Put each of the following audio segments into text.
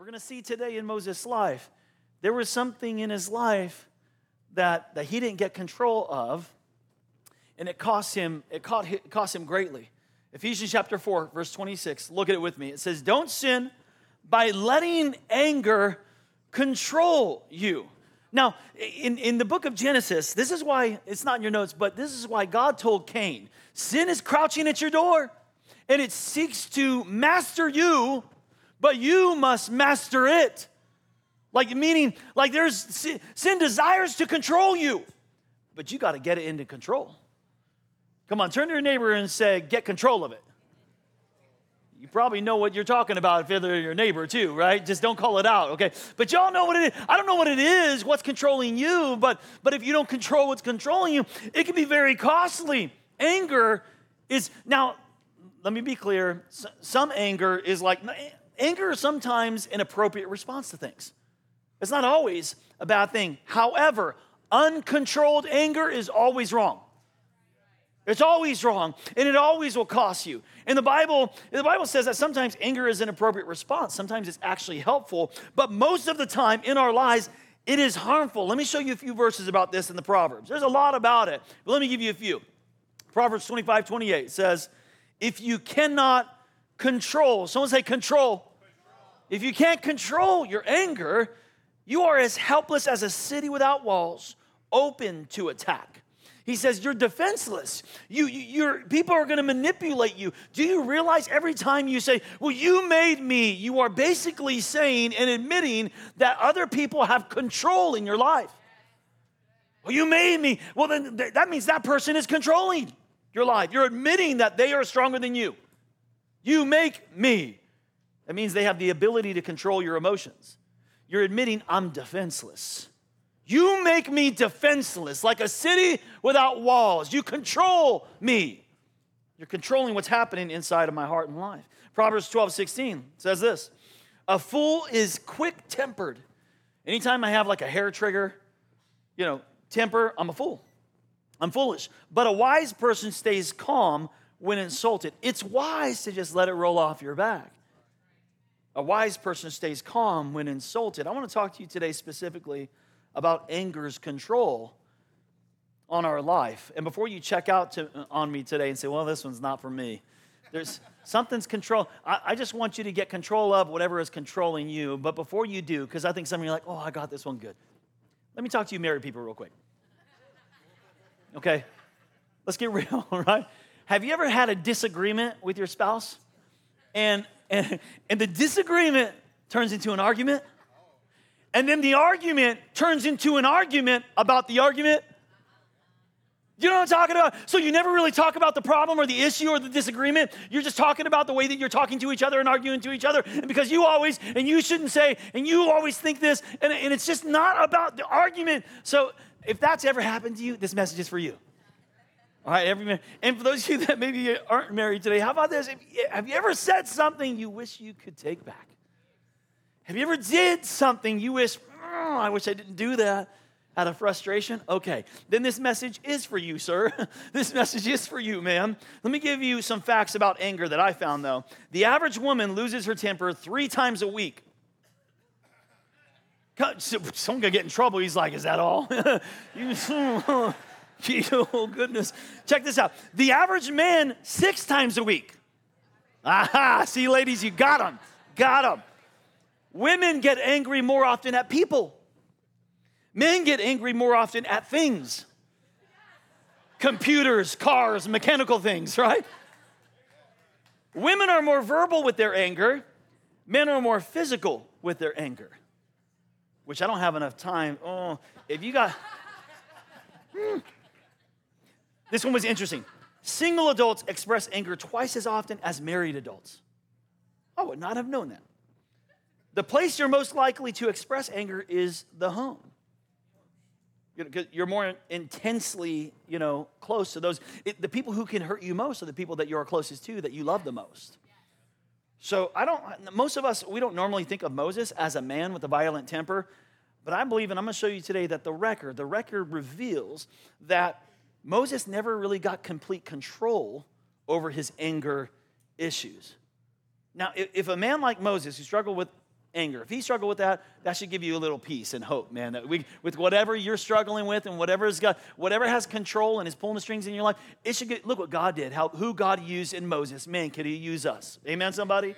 We're going to see today in Moses' life, there was something in his life that, that he didn't get control of, and it cost him, it it cost him greatly. Ephesians chapter 4, verse 26. Look at it with me. It says, Don't sin by letting anger control you. Now, in, in the book of Genesis, this is why, it's not in your notes, but this is why God told Cain sin is crouching at your door and it seeks to master you, but you must master it. Like, meaning, like there's sin desires to control you, but you got to get it into control. Come on, turn to your neighbor and say, get control of it. You probably know what you're talking about if they're your neighbor too, right? Just don't call it out, okay? But y'all know what it is. I don't know what it is, what's controlling you, but but if you don't control what's controlling you, it can be very costly. Anger is now. Let me be clear. Some anger is like anger is sometimes an appropriate response to things. It's not always a bad thing. However, uncontrolled anger is always wrong. It's always wrong, and it always will cost you. In the Bible, the Bible says that sometimes anger is an appropriate response. Sometimes it's actually helpful, but most of the time in our lives, it is harmful. Let me show you a few verses about this in the Proverbs. There's a lot about it, but let me give you a few. Proverbs 25, 28 says, If you cannot control, someone say control. If you can't control your anger, you are as helpless as a city without walls, open to attack. He says, You're defenseless. You, you, people are going to manipulate you. Do you realize every time you say, Well, you made me, you are basically saying and admitting that other people have control in your life? Well, you made me. Well, then that means that person is controlling your life. You're admitting that they are stronger than you. You make me. That means they have the ability to control your emotions. You're admitting, I'm defenseless. You make me defenseless, like a city without walls. You control me. You're controlling what's happening inside of my heart and life. Proverbs 12, 16 says this A fool is quick tempered. Anytime I have like a hair trigger, you know, temper, I'm a fool. I'm foolish. But a wise person stays calm when insulted. It's wise to just let it roll off your back. A wise person stays calm when insulted. I want to talk to you today specifically about anger's control on our life. And before you check out to, on me today and say, well, this one's not for me, there's something's control. I, I, just want you to get control of whatever is controlling you. But before you do, because I think some of you are like, oh, I got this one good. Let me talk to you married people real quick. Okay? Let's get real, all right? Have you ever had a disagreement with your spouse? And, and, and the disagreement turns into an argument? and then the argument turns into an argument about the argument. You know what I'm talking about? So you never really talk about the problem or the issue or the disagreement. You're just talking about the way that you're talking to each other and arguing to each other. And because you always, and you shouldn't say, and you always think this, and, and it's just not about the argument. So if that's ever happened to you, this message is for you. All right, every man. and for those of you that maybe aren't married today, how about this? Have you ever said something you wish you could take back? Have you ever did something you wish, oh, I wish I didn't do that out of frustration? Okay, then this message is for you, sir. this message is for you, ma'am. Let me give you some facts about anger that I found, though. The average woman loses her temper three times a week. Someone gonna get in trouble. He's like, "Is that all?" oh goodness! Check this out. The average man six times a week. Aha! See, ladies, you got them. Got them. Women get angry more often at people. Men get angry more often at things computers, cars, mechanical things, right? Women are more verbal with their anger, men are more physical with their anger, which I don't have enough time. Oh, if you got. Hmm, This one was interesting. Single adults express anger twice as often as married adults. I would not have known that. The place you're most likely to express anger is the home. You're more intensely, you know, close to those. It, the people who can hurt you most are the people that you are closest to, that you love the most. So I don't. Most of us, we don't normally think of Moses as a man with a violent temper, but I believe, and I'm going to show you today that the record, the record reveals that Moses never really got complete control over his anger issues. Now, if a man like Moses, who struggled with anger. If he struggled with that, that should give you a little peace and hope, man. That we, with whatever you're struggling with and whatever's got, whatever has control and is pulling the strings in your life, it should get. Look what God did. How who God used in Moses. Man, could He use us? Amen. Somebody. Amen.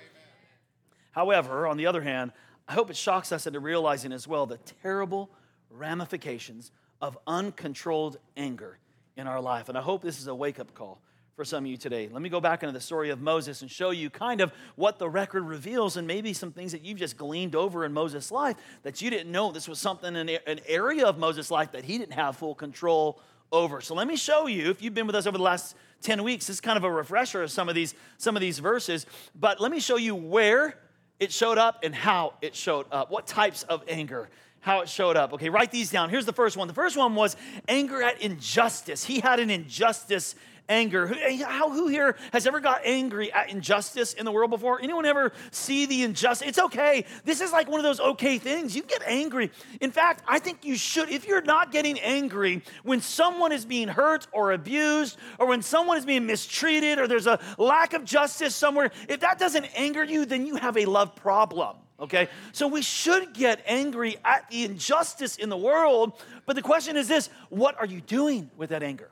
However, on the other hand, I hope it shocks us into realizing as well the terrible ramifications of uncontrolled anger in our life. And I hope this is a wake up call for some of you today. Let me go back into the story of Moses and show you kind of what the record reveals and maybe some things that you've just gleaned over in Moses' life that you didn't know this was something in an area of Moses' life that he didn't have full control over. So let me show you, if you've been with us over the last 10 weeks, this is kind of a refresher of some of these, some of these verses, but let me show you where it showed up and how it showed up, what types of anger how it showed up. Okay, write these down. Here's the first one. The first one was anger at injustice. He had an injustice anger. Who, eh, how, who here has ever got angry at injustice in the world before? Anyone ever see the injustice? It's okay. This is like one of those okay things. You get angry. In fact, I think you should, if you're not getting angry when someone is being hurt or abused or when someone is being mistreated or there's a lack of justice somewhere, if that doesn't anger you, then you have a love problem okay? So we should get angry at the injustice in the world, but the question is this what are you doing with that anger?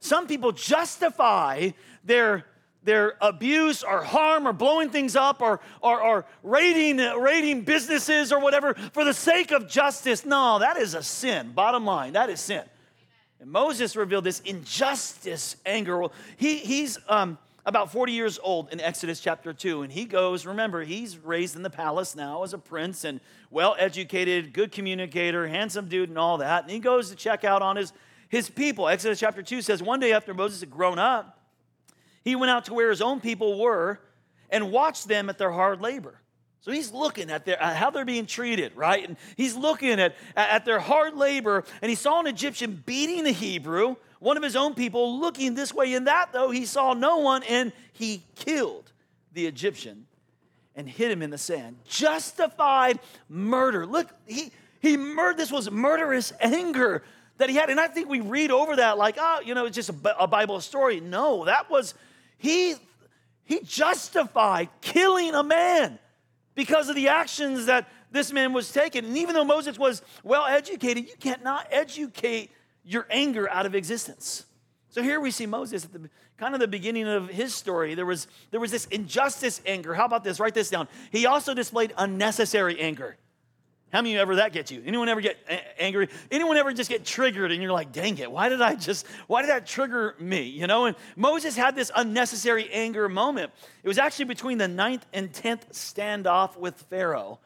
Some people justify their their abuse or harm or blowing things up or, or, or raiding, raiding businesses or whatever for the sake of justice. No, that is a sin. Bottom line, that is sin. And Moses revealed this injustice anger. Well, He, he's um, about 40 years old in Exodus chapter 2, and he goes, remember, he's raised in the palace now as a prince and well educated, good communicator, handsome dude, and all that. And he goes to check out on his his people. Exodus chapter 2 says, One day after Moses had grown up, he went out to where his own people were and watched them at their hard labor. So he's looking at, their, how they're being treated, right? And he's looking at, at their hard labor, and he saw an Egyptian beating a Hebrew, one of his own people, looking this way and that, though he saw no one, and he killed the Egyptian and hid him in the sand. Justified murder. Look, he, he murdered, this was murderous anger that he had. And I think we read over that like, oh, you know, it's just a, Bible story. No, that was, he, he justified killing a man because of the actions that this man was taking. And even though Moses was well educated, you cannot educate your anger out of existence. So here we see Moses at the kind of the beginning of his story. There was, there was this injustice anger. How about this? Write this down. He also displayed unnecessary anger. How many ever that get you? Anyone ever get angry? Anyone ever just get triggered and you're like, dang it, why did I just, why did that trigger me? You know, and Moses had this unnecessary anger moment. It was actually between the ninth and tenth standoff with Pharaoh.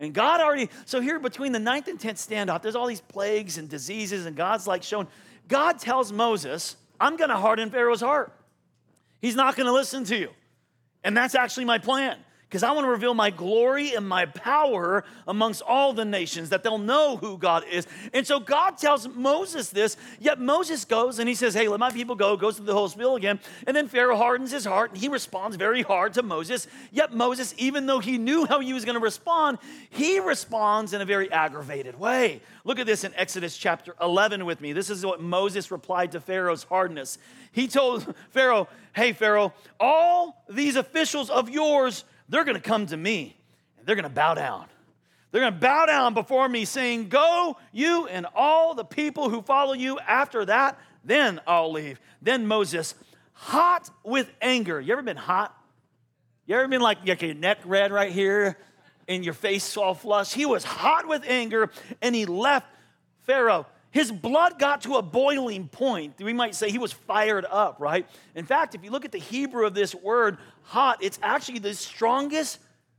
And God already, so here between the ninth and tenth standoff, there's all these plagues and diseases, and God's like showing, God tells Moses, I'm gonna harden Pharaoh's heart. He's not gonna listen to you. And that's actually my plan because I want to reveal my glory and my power amongst all the nations, that they'll know who God is. And so God tells Moses this, yet Moses goes and he says, Hey, let my people go, goes to the whole spiel again. And then Pharaoh hardens his heart and he responds very hard to Moses. Yet Moses, even though he knew how he was going to respond, he responds in a very aggravated way. Look at this in Exodus chapter 11 with me. This is what Moses replied to Pharaoh's hardness. He told Pharaoh, Hey, Pharaoh, all these officials of yours they're going to come to me and they're going to bow down. They're going to bow down before me, saying, Go, you and all the people who follow you. After that, then I'll leave. Then Moses, hot with anger. You ever been hot? You ever been like, like your neck red right here and your face all flushed? He was hot with anger and he left Pharaoh. His blood got to a boiling point. We might say he was fired up, right? In fact, if you look at the Hebrew of this word, hot, it's actually the strongest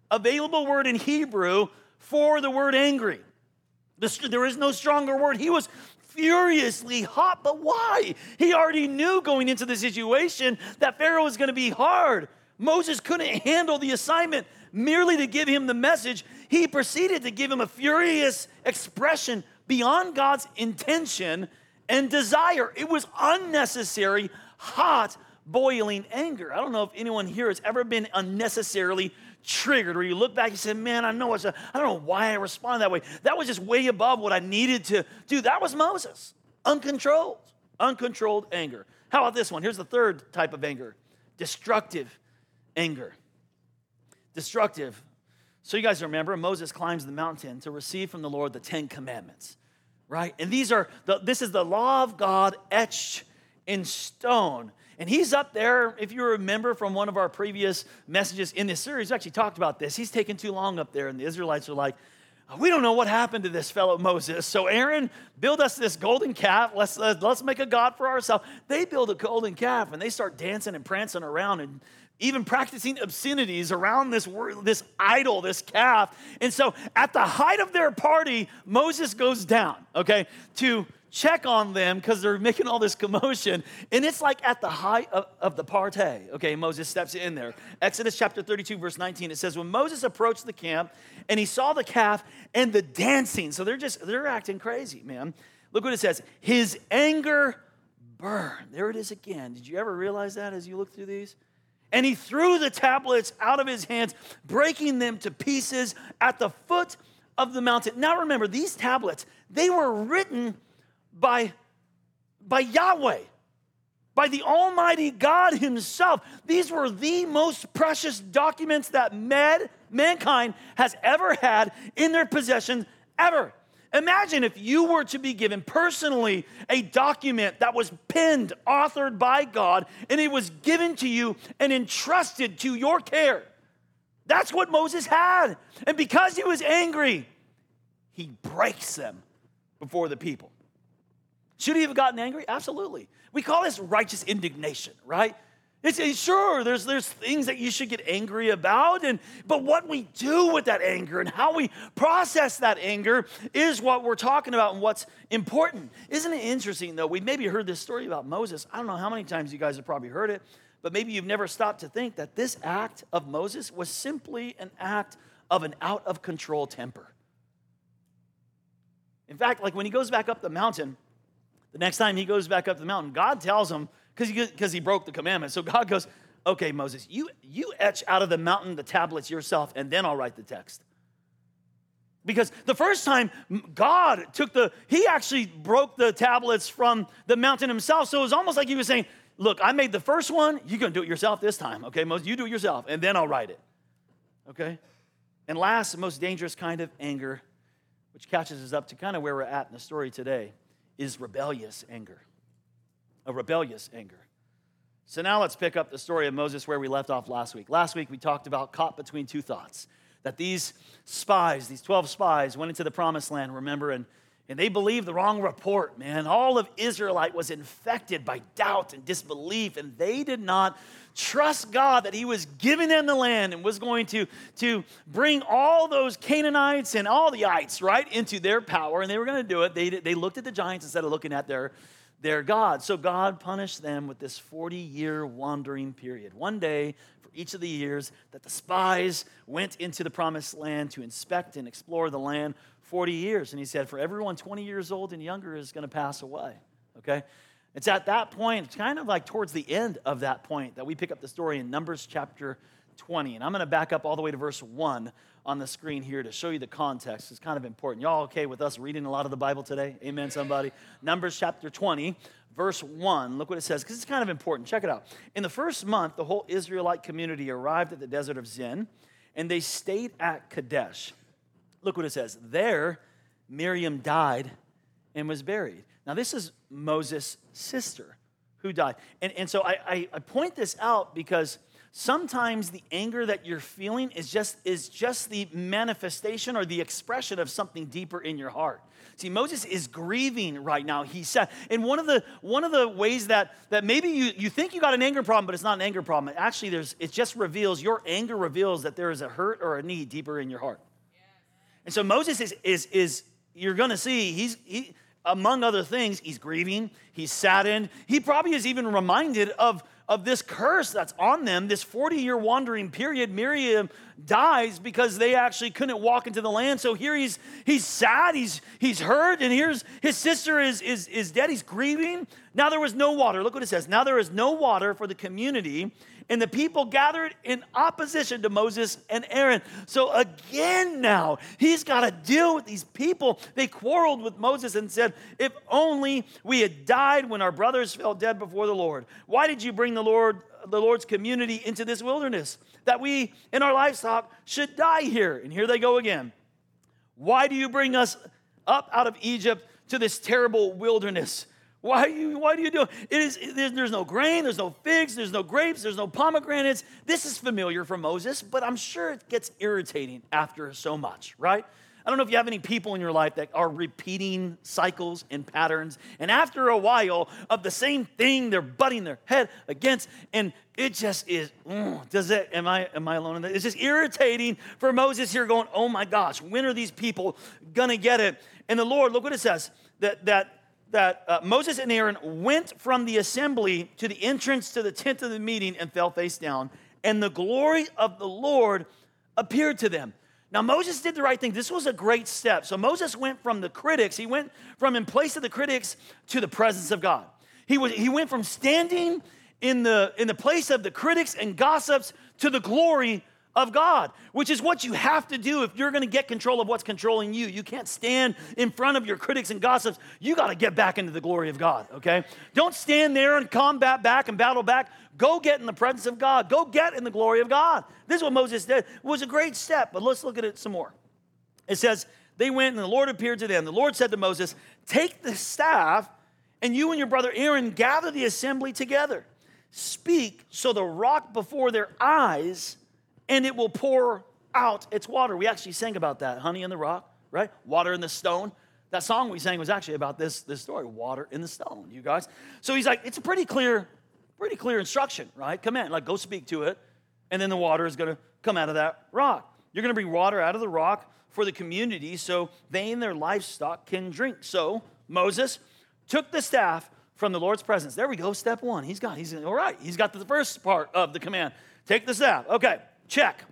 available word in Hebrew for the word angry. There is no stronger word. He was furiously hot, but why? He already knew going into the situation that Pharaoh was going to be hard. Moses couldn't handle the assignment merely to give him the message. He proceeded to give him a furious expression beyond God's intention and desire. It was unnecessary, hot, boiling anger. I don't know if anyone here has ever been unnecessarily triggered where you look back and say, Man, I know it's a, I don't know why I responded that way. That was just way above what I needed to do. That was Moses. Uncontrolled, uncontrolled anger. How about this one? Here's the third type of anger destructive anger. Destructive So you guys remember Moses climbs the mountain to receive from the Lord the 10 commandments, right? And these are the, this is the law of God etched in stone. And he's up there, if you remember from one of our previous messages in this series, we actually talked about this. He's taken too long up there, and the Israelites are like, we don't know what happened to this fellow Moses. So Aaron, build us this golden calf. Let's, let's make a God for ourselves. They build a golden calf and they start dancing and prancing around and even practicing obscenities around this, this idol, this calf. And so at the height of their party, Moses goes down, okay, to check on them because they're making all this commotion. And it's like at the height of, of, the party. Okay, Moses steps in there. Exodus chapter 32, verse 19, it says, When Moses approached the camp and he saw the calf and the dancing, so they're just, they're acting crazy, man. Look what it says. His anger burned. There it is again. Did you ever realize that as you look through these? And he threw the tablets out of his hands, breaking them to pieces at the foot of the mountain. Now remember, these tablets, they were written by, by Yahweh, by the Almighty God Himself. These were the most precious documents that man, mankind has ever had in their possession, ever. Imagine if you were to be given personally a document that was penned, authored by God, and it was given to you and entrusted to your care. That's what Moses had. And because he was angry, he breaks them before the people. Should he have gotten angry? Absolutely. We call this righteous indignation, right? It's, sure there's there's things that you should get angry about, and but what we do with that anger and how we process that anger is what we're talking about and what's important. Isn't it interesting though? We've maybe heard this story about Moses. I don't know how many times you guys have probably heard it, but maybe you've never stopped to think that this act of Moses was simply an act of an out of control temper. In fact, like when he goes back up the mountain, the next time he goes back up the mountain, God tells him, because he, broke the commandment. So God goes, okay, Moses, you, you etch out of the mountain the tablets yourself, and then I'll write the text. Because the first time God took the, he actually broke the tablets from the mountain himself. So it was almost like he was saying, Look, I made the first one, you're gonna do it yourself this time, okay? Moses, you do it yourself, and then I'll write it. Okay? And last, most dangerous kind of anger, which catches us up to kind of where we're at in the story today, is rebellious anger. A rebellious anger. So now let's pick up the story of Moses where we left off last week. Last week we talked about caught between two thoughts. That these spies, these 12 spies, went into the promised land, remember, and, and they believed the wrong report, man. All of Israelite was infected by doubt and disbelief, and they did not trust God that He was giving them the land and was going to, to bring all those Canaanites and all the ites, right, into their power. And they were going to do it. They, they looked at the giants instead of looking at their, their God. So God punished them with this 40 year wandering period. One day for each of the years that the spies went into the promised land to inspect and explore the land 40 years. And He said, For everyone 20 years old and younger is going to pass away. Okay? It's at that point, it's kind of like towards the end of that point, that we pick up the story in Numbers chapter 20. And I'm going to back up all the way to verse 1 on the screen here to show you the context. It's kind of important. Y'all okay with us reading a lot of the Bible today? Amen, somebody? Numbers chapter 20, verse 1. Look what it says, because it's kind of important. Check it out. In the first month, the whole Israelite community arrived at the desert of Zin, and they stayed at Kadesh. Look what it says. There, Miriam died and was buried. Now, this is Moses' sister who died. And, and so I, I, I point this out because sometimes the anger that you're feeling is just, is just the manifestation or the expression of something deeper in your heart. See, Moses is grieving right now. He said, and one of the one of the ways that that maybe you, you think you got an anger problem, but it's not an anger problem. Actually, there's it just reveals your anger reveals that there is a hurt or a need deeper in your heart. And so Moses is is is you're gonna see he's he among other things, he's grieving, he's saddened. He probably is even reminded of, of this curse that's on them, this 40 year wandering period. Miriam dies because they actually couldn't walk into the land. So here he's, he's sad, he's, he's hurt, and here's his sister is, is, is dead. He's grieving. Now there was no water. Look what it says. Now there is no water for the community and the people gathered in opposition to Moses and Aaron. So again, now he's got to deal with these people. They quarreled with Moses and said, If only we had died when our brothers fell dead before the Lord. Why did you bring the Lord? The Lord's community into this wilderness. that we in our livestock should die here. And here they go again. Why do you bring us up out of Egypt to this terrible wilderness? Why, you, why do you do it? it is, there's, there's no grain, there's no figs, there's no grapes, there's no pomegranates. This is familiar for Moses, but I'm sure it gets irritating after so much, right? I don't know if you have any people in your life that are repeating cycles and patterns, and after a while of the same thing, they're butting their head against, and it just is. Mm, does it? Am I am I alone in that? It's just irritating for Moses here, going, "Oh my gosh, when are these people gonna get it?" And the Lord, look what it says that that that uh, Moses and Aaron went from the assembly to the entrance to the tent of the meeting and fell face down, and the glory of the Lord appeared to them. Now, Moses did the right thing. This was a great step. So, Moses went from the critics, he went from in place of the critics to the presence of God. He, was, he went from standing in the, in the place of the critics and gossips to the glory of God, which is what you have to do if you're going to get control of what's controlling you. You can't stand in front of your critics and gossips. You got to get back into the glory of God, okay? Don't stand there and combat back and battle back. Go get in the presence of God. Go get in the glory of God. This is what Moses did. It was a great step, but let's look at it some more. It says, They went and the Lord appeared to them. The Lord said to Moses, Take the staff, and you and your brother Aaron gather the assembly together. Speak so the rock before their eyes and it will pour out its water. We actually sang about that, honey in the rock, right? Water in the stone. That song we sang was actually about this, this story, water in the stone, you guys. So he's like, it's a pretty clear, pretty clear instruction, right? Come in, like go speak to it, and then the water is gonna come out of that rock. You're gonna bring water out of the rock for the community so they and their livestock can drink. So Moses took the staff from the Lord's presence. There we go, step one. He's got, he's all right. He's got the first part of the command. Take the staff. Okay. Check.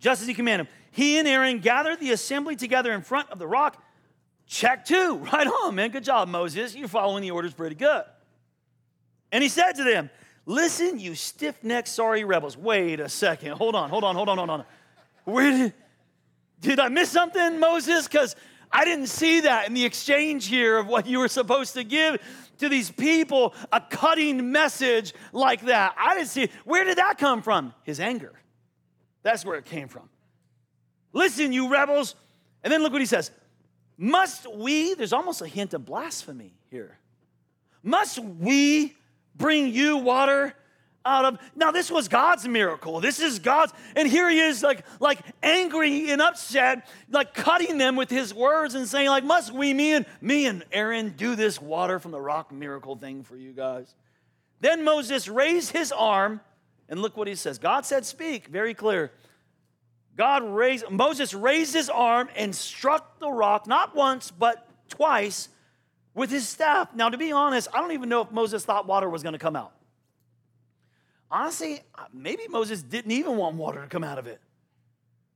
Just as he commanded him. He and Aaron gathered the assembly together in front of the rock. Check two. Right on, man. Good job, Moses. You're following the orders pretty good. And he said to them, Listen, you stiff necked, sorry rebels. Wait a second. Hold on, hold on, hold on, hold on. Where did, did I miss something, Moses? Because I didn't see that in the exchange here of what you were supposed to give to these people a cutting message like that. I didn't see it. Where did that come from? His anger. That's where it came from. Listen, you rebels. And then look what he says. Must we, there's almost a hint of blasphemy here. Must we bring you water out of now this was god's miracle. This is god's and here he is like like angry and upset like cutting them with his words and saying like must we me and me and aaron do this water from the rock miracle thing for you guys? Then moses raised his arm and look what he says. God said speak. Very clear. God raised moses raised his arm and struck the rock not once but twice with his staff. Now to be honest i don't even know if moses thought water was going to come out honestly, uh, maybe Moses didn't even want water to come out of it.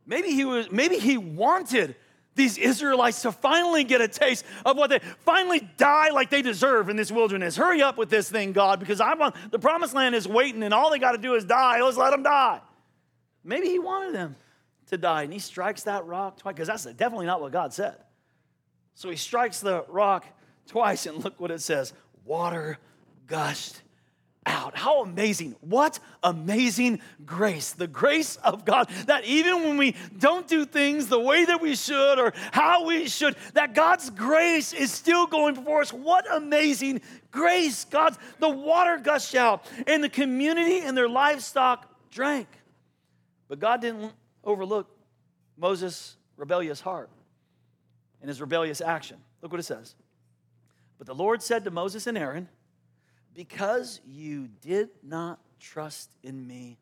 Maybe he was, maybe he wanted these Israelites to finally get a taste of what they finally die like they deserve in this wilderness. Hurry up with this thing, God, because I want the promised land is waiting and all they got to do is die. Let's let them die. Maybe he wanted them to die and he strikes that rock twice because that's definitely not what God said. So he strikes the rock twice and look what it says water gushed out. How amazing. What amazing grace. The grace of God that even when we don't do things the way that we should or how we should, that God's grace is still going before us. What amazing grace. God's, the water gushed out and the community and their livestock drank. But God didn't overlook Moses' rebellious heart and his rebellious action. Look what it says. But the Lord said to Moses and Aaron, because you did not trust in me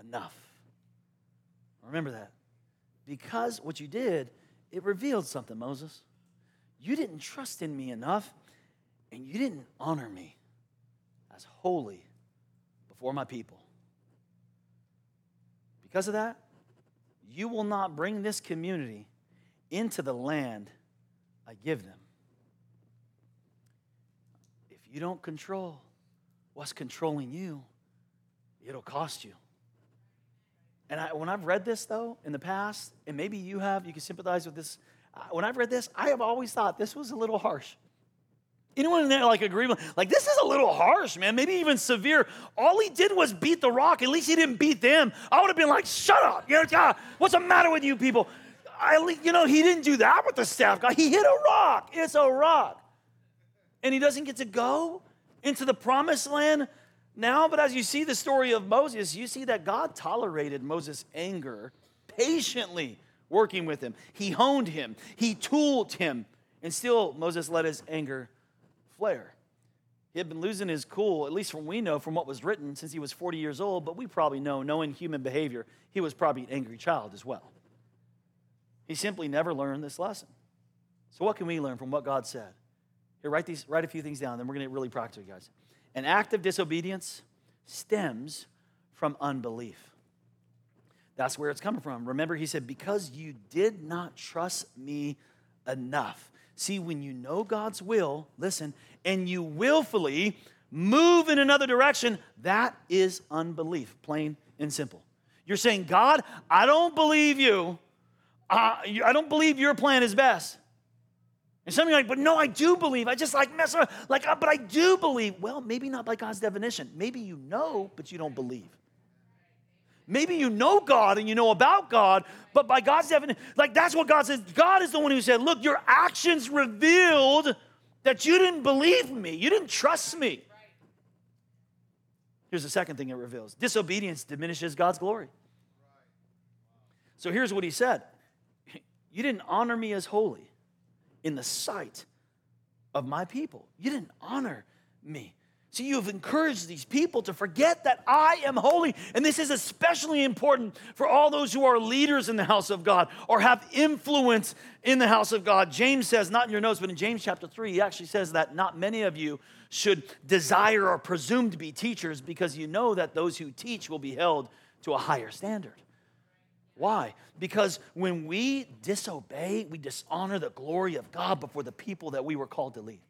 enough. Remember that. Because what you did, it revealed something, Moses. You didn't trust in me enough, and you didn't honor me as holy before my people. Because of that, you will not bring this community into the land I give them. If you don't control what's controlling you, it'll cost you. And I, when I've read this, though, in the past, and maybe you have, you can sympathize with this. Uh, when I've read this, I have always thought this was a little harsh. Anyone in there like agree with like this is a little harsh, man, maybe even severe. All he did was beat the rock. At least he didn't beat them. I would have been like, shut up. You know, God, what's the matter with you people? I, you know, he didn't do that with the staff guy. He hit a rock. It's a rock. And he doesn't get to go into the promised land now. But as you see the story of Moses, you see that God tolerated Moses' anger patiently working with him. He honed him, he tooled him, and still Moses let his anger flare. He had been losing his cool, at least from we know from what was written, since he was 40 years old, but we probably know, knowing human behavior, he was probably an angry child as well. He simply never learned this lesson. So, what can we learn from what God said? Here, write, these, write a few things down, then we're going to get really practical, guys. An act of disobedience stems from unbelief. That's where it's coming from. Remember, he said, Because you did not trust me enough. See, when you know God's will, listen, and you willfully move in another direction, that is unbelief, plain and simple. You're saying, God, I don't believe you. Uh, I don't believe your plan is best. And some of you are like, but no, I do believe. I just like mess around. Like, uh, but I do believe. Well, maybe not by God's definition. Maybe you know, but you don't believe. Maybe you know God and you know about God, but by God's definition, like that's what God says. God is the one who said, Look, your actions revealed that you didn't believe me, you didn't trust me. Here's the second thing it reveals disobedience diminishes God's glory. So here's what he said You didn't honor me as holy in the sight of my people. You didn't honor me. So you have encouraged these people to forget that I am holy. And this is especially important for all those who are leaders in the house of God or have influence in the house of God. James says, not in your notes, but in James chapter 3, he actually says that not many of you should desire or presume to be teachers because you know that those who teach will be held to a higher standard. Why? Because when we disobey, we dishonor the glory of God before the people that we were called to lead.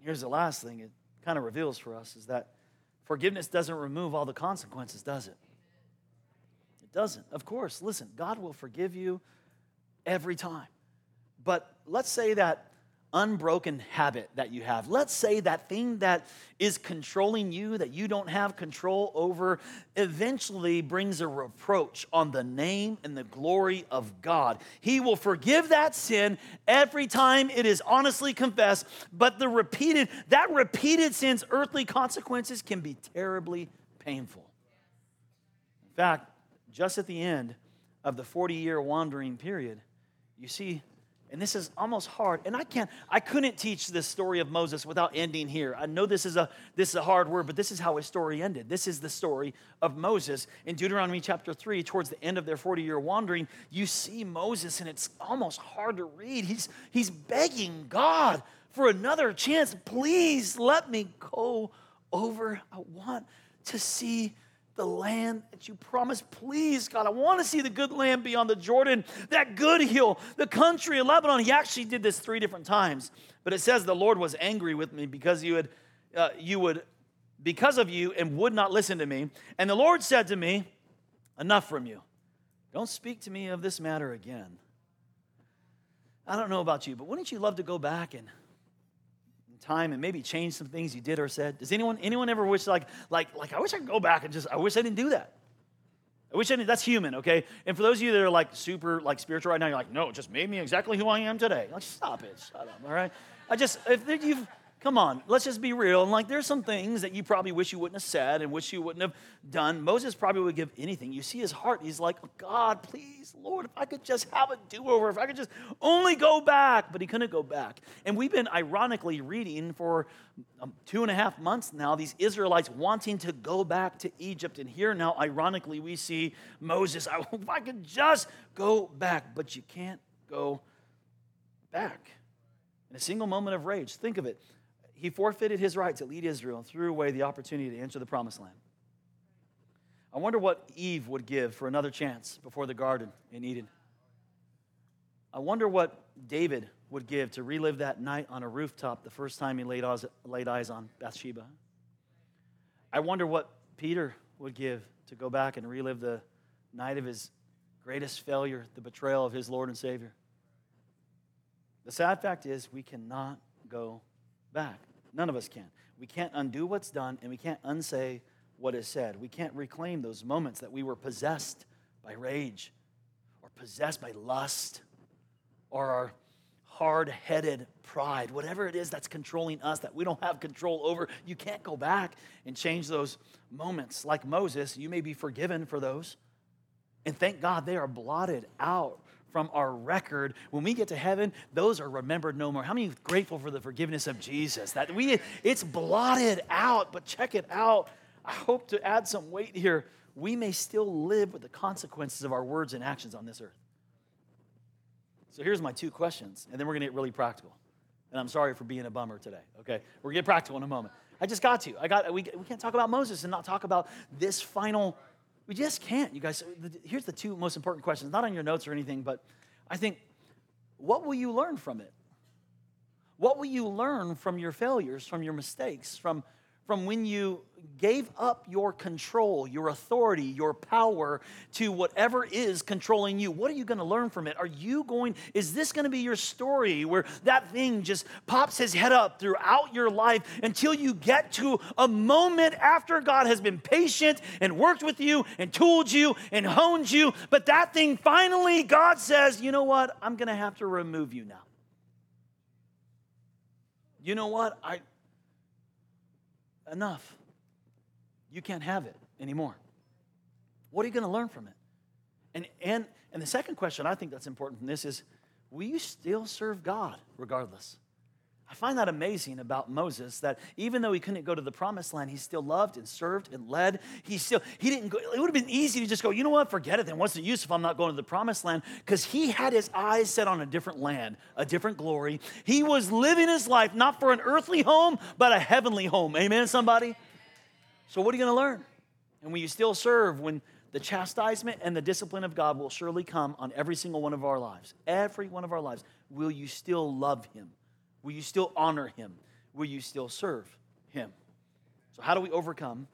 Here's the last thing it kind of reveals for us is that forgiveness doesn't remove all the consequences, does it? It doesn't. Of course, listen, God will forgive you every time. But let's say that unbroken habit that you have. Let's say that thing that is controlling you, that you don't have control over, eventually brings a reproach on the name and the glory of God. He will forgive that sin every time it is honestly confessed, but the repeated, that repeated sin's earthly consequences can be terribly painful. In fact, just at the end of the 40 year wandering period, you see and this is almost hard. And i can't i couldn't teach this story of moses without ending here. I know this is a this is a hard word but this is how his story ended. This is the story of moses. In deuteronomy chapter 3 towards the end of their 40 year wandering you see moses and it's almost hard to read. He's he's begging god for another chance. Please let me go over. I want to see the land that you promised. Please, God, I want to see the good land beyond the Jordan, that good hill, the country of Lebanon. He actually did this three different times, but it says the Lord was angry with me because you had, uh, you would, because of you, and would not listen to me. And the Lord said to me, Enough from you. Don't speak to me of this matter again. I don't know about you, but wouldn't you love to go back and time and maybe change some things you did or said? Does anyone anyone ever wish like like like I wish I could go back and just I wish I didn't do that. I wish I didn't. That's human, okay? And for those of you that are like super like spiritual right now, you're like, no, it just made me exactly who I am today. Like, stop it, shut up, all right? I just if you've Come on, let's just be real. And like, there's some things that you probably wish you wouldn't have said and wish you wouldn't have done. Moses probably would give anything. You see his heart. He's like, oh, God, please, Lord, if I could just have a do over, if I could just only go back. But he couldn't go back. And we've been ironically reading for um, two and a half months now these Israelites wanting to go back to Egypt. And here now, ironically, we see Moses, I, if I could just go back. But you can't go back. In a single moment of rage, think of it he forfeited his right to lead Israel and threw away the opportunity to enter the promised land. I wonder what Eve would give for another chance before the garden in Eden. I wonder what David would give to relive that night on a rooftop the first time he laid eyes, on Bathsheba. I wonder what Peter would give to go back and relive the night of his greatest failure, the betrayal of his Lord and Savior. The sad fact is, we cannot go back. None of us can. We can't undo what's done, and we can't unsay what is said. We can't reclaim those moments that we were possessed by rage or possessed by lust or our hard headed pride, whatever it is that's controlling us that we don't have control over. You can't go back and change those moments. Like Moses, you may be forgiven for those. And thank God they are blotted out from our record. When we get to heaven, those are remembered no more. How many grateful for the forgiveness of Jesus? That we it's blotted out, but check it out. I hope to add some weight here. We may still live with the consequences of our words and actions on this earth. So here's my two questions, and then we're gonna get really practical. And I'm sorry for being a bummer today. Okay, we're gonna get practical in a moment. I just got to. I got. We, we can't talk about Moses and not talk about this final we just can't, you guys. Here's the two most important questions, not on your notes or anything, but I think what will you learn from it? What will you learn from your failures, from your mistakes, from from when you gave up your control, your authority, your power to whatever is controlling you. What are you going to learn from it? Are you going, is this going to be your story where that thing just pops his head up throughout your life until you get to a moment after God has been patient and worked with you and tooled you and honed you? But that thing finally, God says, you know what? I'm going to have to remove you now. You know what? I, enough. You can't have it anymore. What are you going to learn from it? And, and, and the second question I think that's important from this is will you still serve God regardless? I find that amazing about Moses that even though he couldn't go to the promised land, he still loved and served and led. He still, he didn't go, it would have been easy to just go, you know what, forget it then. What's the use if I'm not going to the promised land? Because he had his eyes set on a different land, a different glory. He was living his life not for an earthly home, but a heavenly home. Amen, somebody? So what are you going to learn? And will you still serve when the chastisement and the discipline of God will surely come on every single one of our lives? Every one of our lives. Will you still love him? Will you still honor him? Will you still serve him? So, how do we overcome?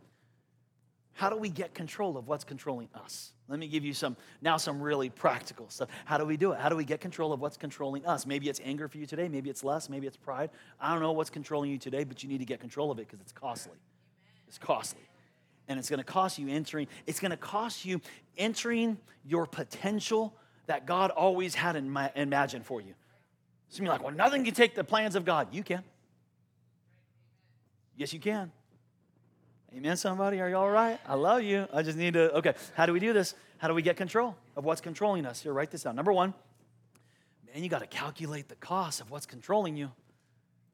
How do we get control of what's controlling us? Let me give you some now some really practical stuff. How do we do it? How do we get control of what's controlling us? Maybe it's anger for you today, maybe it's lust, maybe it's pride. I don't know what's controlling you today, but you need to get control of it because it's costly. It's costly. And it's going to cost you entering it's going to cost you entering your potential that God always had in my, imagined for you. Some of you are like, well, nothing can take the plans of God. You can. Yes, you can. Amen, somebody? Are you all right? I love you. I just need to, okay. How do we do this? How do we get control of what's controlling us? Here, write this down. Number one, man, you got to calculate the cost of what's controlling you.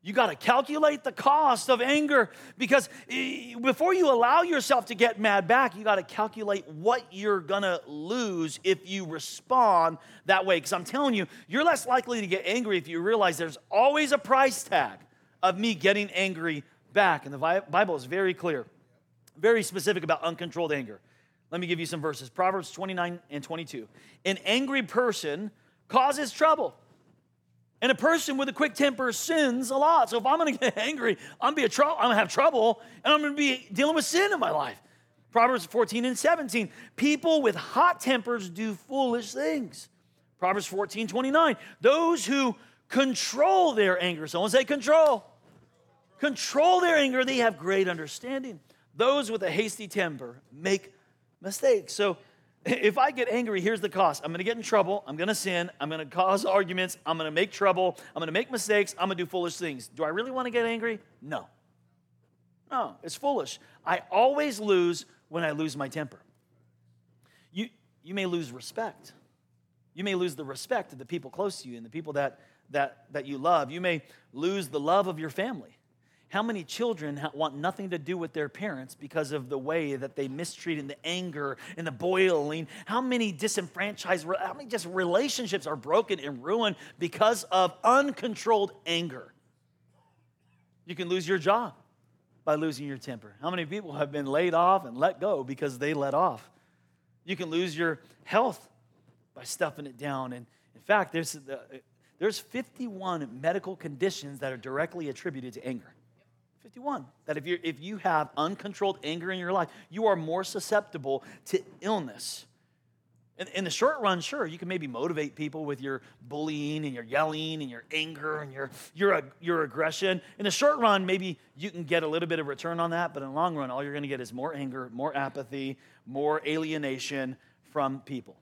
You got to calculate the cost of anger because eh, before you allow yourself to get mad back, you got to calculate what you're going to lose if you respond that way. Because I'm telling you, you're less likely to get angry if you realize there's always a price tag of me getting angry back. And the Bible is very clear, very specific about uncontrolled anger. Let me give you some verses Proverbs 29 and 22. An angry person causes trouble and a person with a quick temper sins a lot. So if I'm going to get angry, I'm going to I'm to have trouble, and I'm going to be dealing with sin in my life. Proverbs 14 and 17. People with hot tempers do foolish things. Proverbs 14, 29. Those who control their anger. Someone say control. Control their anger. They have great understanding. Those with a hasty temper make mistakes. So if I get angry, here's the cost. I'm going to get in trouble. I'm going to sin. I'm going to cause arguments. I'm going to make trouble. I'm going to make mistakes. I'm going to do foolish things. Do I really want to get angry? No. No, it's foolish. I always lose when I lose my temper. You, you may lose respect. You may lose the respect of the people close to you and the people that, that, that you love. You may lose the love of your family. How many children want nothing to do with their parents because of the way that they mistreat and the anger and the boiling? How many disenfranchised, how many just relationships are broken and ruined because of uncontrolled anger? You can lose your job by losing your temper. How many people have been laid off and let go because they let off? You can lose your health by stuffing it down. And in fact, there's, uh, there's 51 medical conditions that are directly attributed to anger. 51 that if you if you have uncontrolled anger in your life you are more susceptible to illness In, in, the short run, sure, you can maybe motivate people with your bullying and your yelling and your anger and your, your, your aggression. In the short run, maybe you can get a little bit of return on that, but in the long run, all you're going to get is more anger, more apathy, more alienation from people.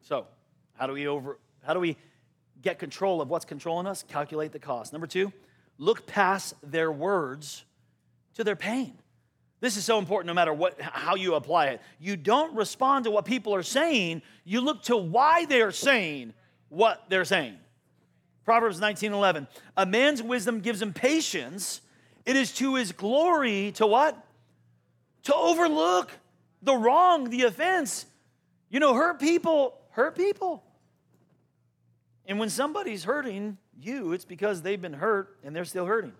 So, how do we over how do we get control of what's controlling us? Calculate the cost. Number 2, look past their words to their pain. This is so important no matter what, how you apply it. You don't respond to what people are saying, you look to why they are saying what they're saying. Proverbs 19:11. A man's wisdom gives him patience. It is to his glory to what? To overlook the wrong, the offense. You know, hurt people hurt people. And when somebody's hurting you, it's because they've been hurt and they're still hurting.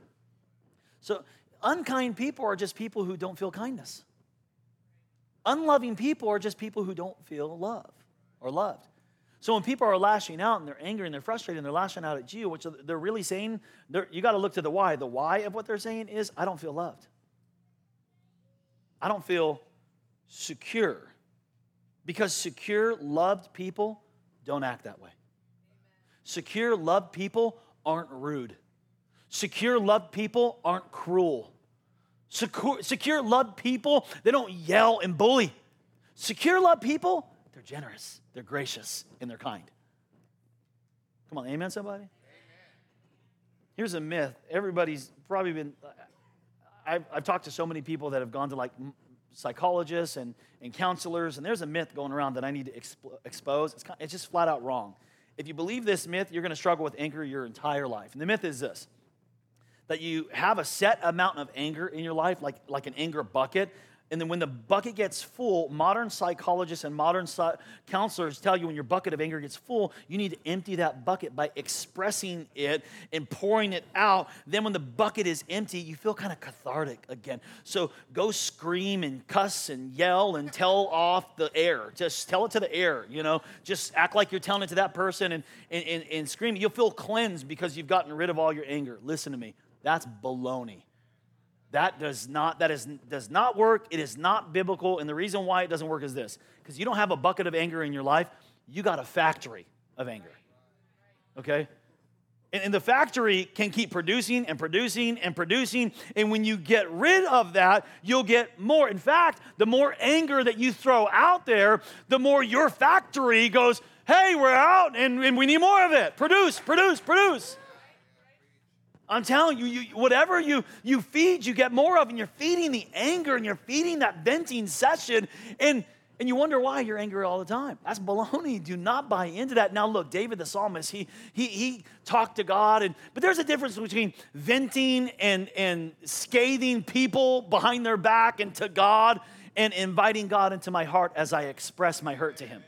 So Unkind people are just people who don't feel kindness. Unloving people are just people who don't feel love or loved. So when people are lashing out and they're angry and they're frustrated and they're lashing out at you, which they're really saying, they're, you got to look to the why. The why of what they're saying is, I don't feel loved. I don't feel secure. Because secure, loved people don't act that way. Secure, loved people aren't rude. Secure, loved people aren't cruel. Secure, secure, loved people, they don't yell and bully. Secure, loved people, they're generous, they're gracious, and they're kind. Come on, amen, somebody? Here's a myth. Everybody's probably been, I've, I've talked to so many people that have gone to like psychologists and, and counselors, and there's a myth going around that I need to expo- expose. It's, it's just flat out wrong. If you believe this myth, you're going to struggle with anger your entire life. And the myth is this that you have a set amount of anger in your life, like, like an anger bucket. And then when the bucket gets full, modern psychologists and modern counselors tell you when your bucket of anger gets full, you need to empty that bucket by expressing it and pouring it out. Then when the bucket is empty, you feel kind of cathartic again. So go scream and cuss and yell and tell off the air. Just tell it to the air, you know. Just act like you're telling it to that person and, and, and, and scream. You'll feel cleansed because you've gotten rid of all your anger. Listen to me. That's baloney. That does not, that is, does not work. It is not biblical. And the reason why it doesn't work is this because you don't have a bucket of anger in your life, you got a factory of anger. Okay? And, and the factory can keep producing and producing and producing. And when you get rid of that, you'll get more. In fact, the more anger that you throw out there, the more your factory goes, hey, we're out and, and we need more of it. Produce, produce, produce. I'm telling you, you, whatever you, you feed, you get more of, and you're feeding the anger and you're feeding that venting session, and, and you wonder why you're angry all the time. That's baloney. Do not buy into that. Now, look, David the psalmist, he, he, he talked to God, and, but there's a difference between venting and, and scathing people behind their back and to God and inviting God into my heart as I express my hurt to Him.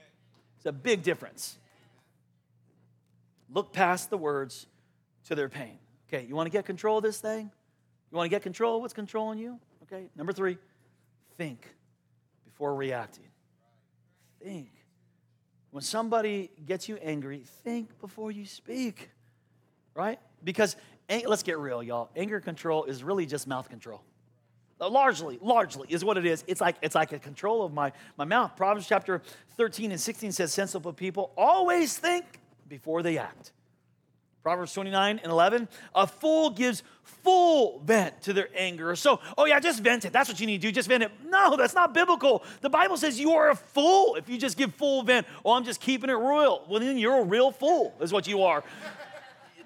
It's a big difference. Look past the words to their pain. Okay, you want to get control of this thing? You want to get control of what's controlling you? Okay, number three, think before reacting. Think. When somebody gets you angry, think before you speak, right? Because let's get real, y'all. Anger control is really just mouth control. Uh, largely, largely is what it is. It's like it's like a control of my, my mouth. Proverbs chapter 13 and 16 says, sensible people always think before they act. Proverbs 29 and 11. A fool gives full vent to their anger. So, oh yeah, just vent it. That's what you need to do. Just vent it. No, that's not biblical. The Bible says you are a fool if you just give full vent. Oh, I'm just keeping it royal. Well, then you're a real fool, is what you are.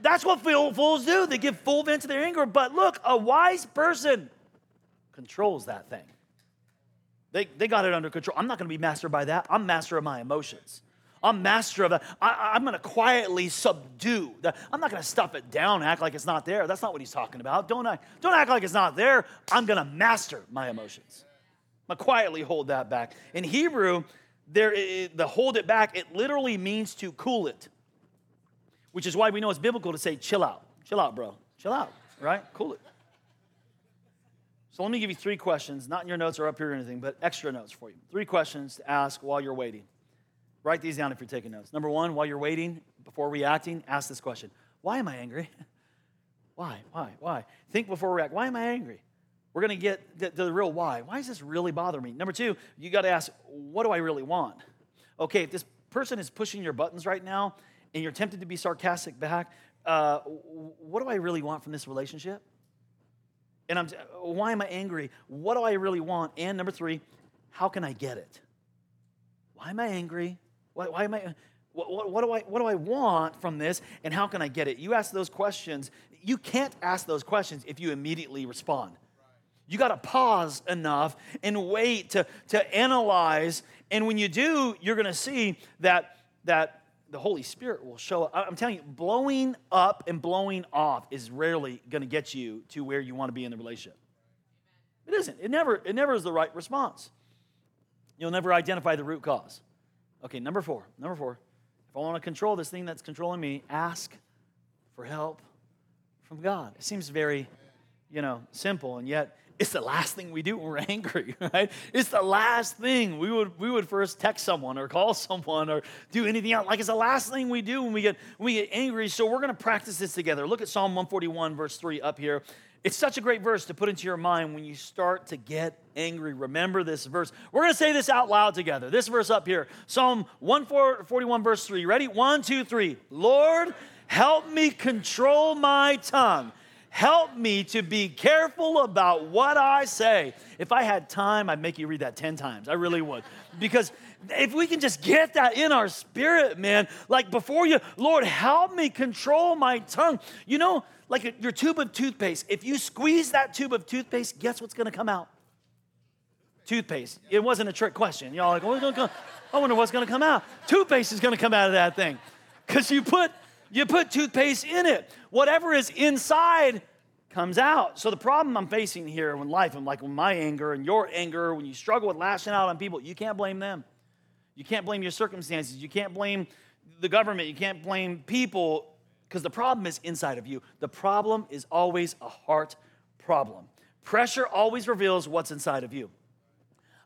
that's what fools do. They give full vent to their anger. But look, a wise person controls that thing. They, they got it under control. I'm not going to be mastered by that. I'm master of my emotions. I'm master of that. I, am going to quietly subdue. that. I'm not going to stuff it down, act like it's not there. That's not what he's talking about. Don't I? Don't act like it's not there. I'm going to master my emotions. I'm going to quietly hold that back. In Hebrew, there, it, the hold it back, it literally means to cool it, which is why we know it's biblical to say, chill out. Chill out, bro. Chill out, right? Cool it. So let me give you three questions, not in your notes or up here or anything, but extra notes for you. Three questions to ask while you're waiting. Write these down if you're taking notes. Number one, while you're waiting, before reacting, ask this question Why am I angry? Why? Why? Why? Think before react. Why am I angry? we're going to get to the real why. Why does this really bother me? Number two, you got to ask, what do I really want? Okay, if this person is pushing your buttons right now and you're tempted to be sarcastic back, uh, what do I really want from this relationship? And I'm, why am I angry? What do I really want? And number three, how can I get it? Why am I angry? Why, why am I? What, what, what, do I, what do I want from this and how can I get it? You ask those questions. You can't ask those questions if you immediately respond. You got to pause enough and wait to, to analyze. And when you do, you're going to see that, that the Holy Spirit will show up. I'm telling you, blowing up and blowing off is rarely going to get you to where you want to be in the relationship. It isn't. It never, it never is the right response. You'll never identify the root cause. Okay, number four. Number four. If I want to control this thing that's controlling me, ask for help from God. It seems very, you know, simple, and yet it's the last thing we do when we're angry, right? It's the last thing we would we would first text someone or call someone or do anything else. Like it's the last thing we do when we get when we get angry. So we're to practice this together. Look at Psalm 141 verse 3 up here. It's such a great verse to put into your mind when you start to get angry. Remember this verse. We're going to say this out loud together. This verse up here, Psalm 141, verse 3. Ready? One, two, three. Lord, help me control my tongue. Help me to be careful about what I say. If I had time, I'd make you read that 10 times. I really would. Because if we can just get that in our spirit, man, like before you, Lord, help me control my tongue. You know, like your tube of toothpaste, if you squeeze that tube of toothpaste, guess what's gonna come out? Toothpaste. It wasn't a trick question. Y'all like, oh, come, I wonder what's gonna come out. Toothpaste is gonna come out of that thing. Because you put you put toothpaste in it. Whatever is inside comes out. So the problem I'm facing here in life, I'm like with my anger and your anger, when you struggle with lashing out on people, you can't blame them. You can't blame your circumstances. You can't blame the government. You can't blame people because the problem is inside of you. The problem is always a heart problem. Pressure always reveals what's inside of you.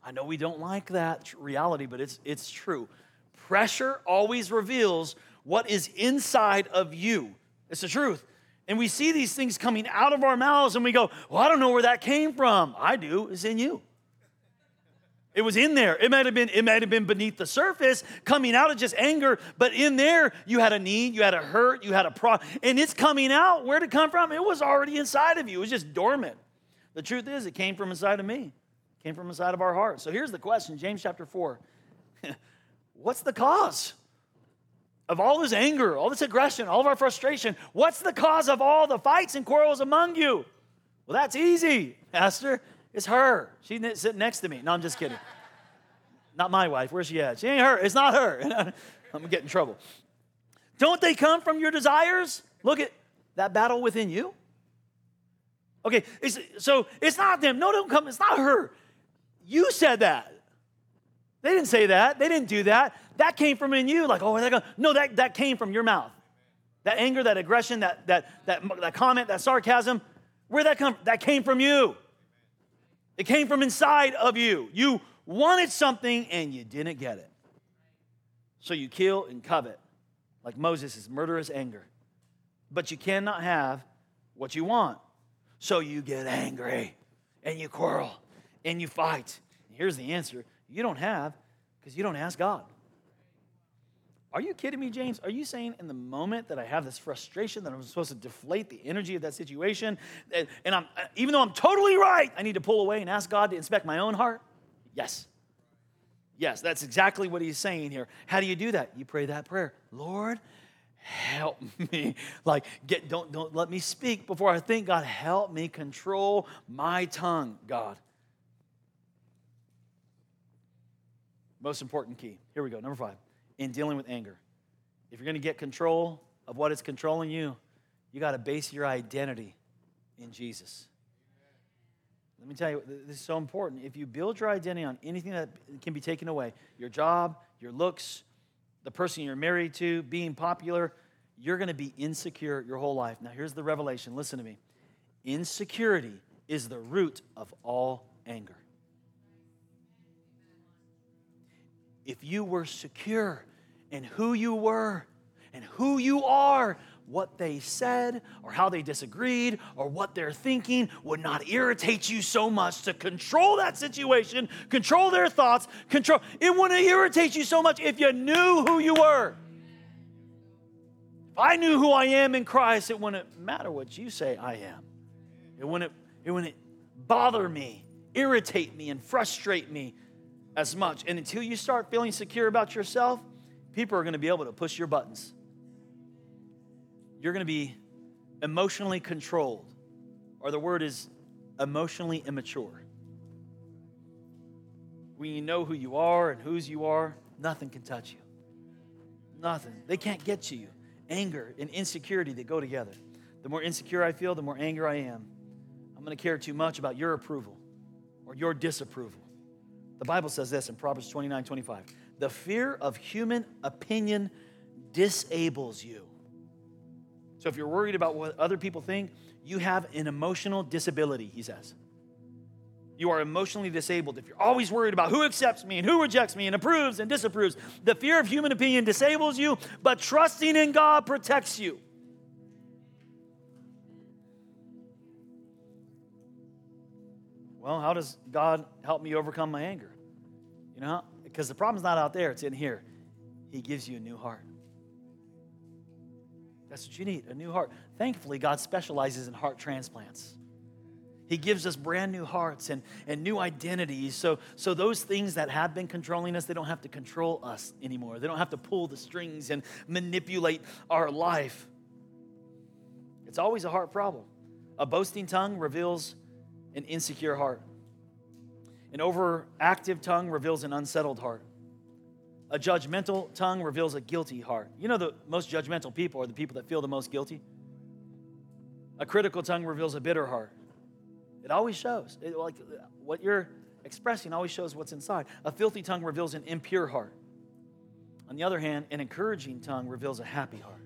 I know we don't like that reality, but it's, it's true. Pressure always reveals what is inside of you. It's the truth. And we see these things coming out of our mouths and we go, Well, I don't know where that came from. I do. It's in you. It was in there. It might have been, it might have been beneath the surface, coming out of just anger, but in there you had a need, you had a hurt, you had a problem, and it's coming out. Where did it come from? It was already inside of you. It was just dormant. The truth is, it came from inside of me. It came from inside of our heart. So here's the question, James chapter 4. What's the cause? of all this anger, all this aggression, all of our frustration. What's the cause of all the fights and quarrels among you? Well, that's easy, Pastor. It's her. She's sitting next to me. No, I'm just kidding. Not my wife. Where's she at? She ain't her. It's not her. I'm gonna get in trouble. Don't they come from your desires? Look at that battle within you. Okay, it's, so it's not them. No, don't come. It's not her. You said that. They didn't say that. They didn't do that. That came from in you. Like, oh, that go? no, that, that came from your mouth. That anger, that aggression, that, that, that, that comment, that sarcasm, where that come? That came from you. It came from inside of you. You wanted something and you didn't get it. So you kill and covet, like Moses' murderous anger. But you cannot have what you want. So you get angry and you quarrel and you fight. here's the answer you don't have because you don't ask God. Are you kidding me, James? Are you saying in the moment that I have this frustration that I'm supposed to deflate the energy of that situation, and I'm uh, even though I'm totally right, I need to pull away and ask God to inspect my own heart? Yes. Yes, that's exactly what he's saying here. How do you do that? You pray that prayer. Lord, help me. Like get don't don't let me speak before I think. God, help me control my tongue, God. Most important key. Here we go. Number 5 in dealing with anger. If you're going to get control of what is controlling you, you got to base your identity in Jesus. Let me tell you, this is so important. If you build your identity on anything that can be taken away, your job, your looks, the person you're married to, being popular, you're going to be insecure your whole life. Now, here's the revelation. Listen to me. Insecurity is the root of all anger. If you were secure in who you were and who you are, what they said or how they disagreed or what they're thinking would not irritate you so much to control that situation, control their thoughts, control. It wouldn't irritate you so much if you knew who you were. If I knew who I am in Christ, it wouldn't matter what you say I am. It wouldn't, it wouldn't bother me, irritate me, and frustrate me as much. And until you start feeling secure about yourself, people are going to be able to push your buttons. You're going to be emotionally controlled, or the word is emotionally immature. When you know who you are and whose you are, nothing can touch you. Nothing. They can't get to you. Anger and insecurity that go together. The more insecure I feel, the more anger I am. I'm going to care too much about your approval or your disapproval. The Bible says this in Proverbs 29 25. The fear of human opinion disables you. So if you're worried about what other people think, you have an emotional disability, he says. You are emotionally disabled if you're always worried about who accepts me and who rejects me and approves and disapproves. The fear of human opinion disables you, but trusting in God protects you. Well, how does God help me overcome my anger? You know, because the problem's not out there, it's in here. He gives you a new heart. That's what you need a new heart. Thankfully, God specializes in heart transplants. He gives us brand new hearts and, and new identities. So, so those things that have been controlling us, they don't have to control us anymore. They don't have to pull the strings and manipulate our life. It's always a heart problem. A boasting tongue reveals an insecure heart. An overactive tongue reveals an unsettled heart. A judgmental tongue reveals a guilty heart. You know, the most judgmental people are the people that feel the most guilty. A critical tongue reveals a bitter heart. It always shows. It, like what you're expressing always shows what's inside. A filthy tongue reveals an impure heart. On the other hand, an encouraging tongue reveals a happy heart.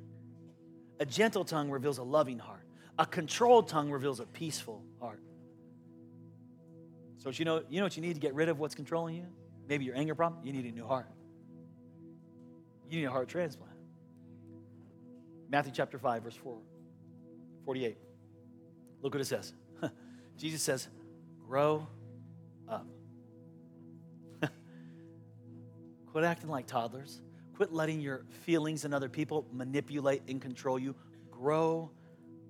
A gentle tongue reveals a loving heart. A controlled tongue reveals a peaceful heart. So you know, you know what you need to get rid of what's controlling you? Maybe your anger problem? You need a new heart. You need a heart transplant. Matthew chapter 5, verse 4, 48. Look what it says. Jesus says, grow up. Quit acting like toddlers. Quit letting your feelings and other people manipulate and control you. Grow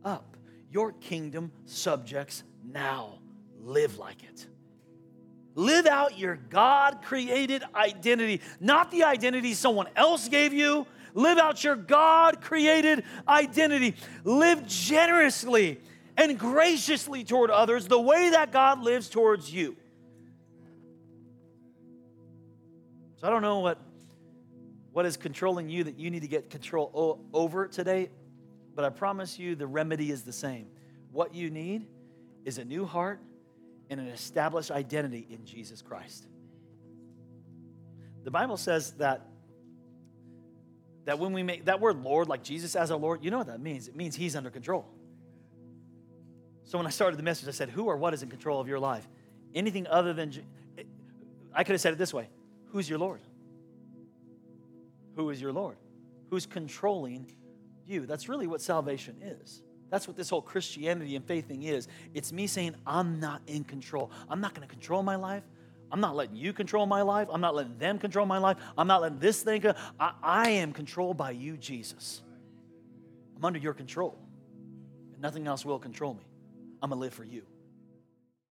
up. Your kingdom subjects now. Live like it. Live out your God created identity, not the identity someone else gave you. Live out your God created identity. Live generously and graciously toward others the way that God lives towards you. So I don't know what, what is controlling you that you need to get control o- over today, but I promise you the remedy is the same. What you need is a new heart and an established identity in Jesus Christ. The Bible says that that when we make that word Lord, like Jesus as our Lord, you know what that means? It means He's under control. So when I started the message, I said, Who or what is in control of your life? Anything other than, I could have said it this way Who's your Lord? Who is your Lord? Who's controlling you? That's really what salvation is. That's what this whole Christianity and faith thing is. It's me saying, I'm not in control. I'm not going to control my life. I'm not letting you control my life. I'm not letting them control my life. I'm not letting this thing. I, I am controlled by you, Jesus. I'm under your control. And nothing else will control me. I'm going to live for you.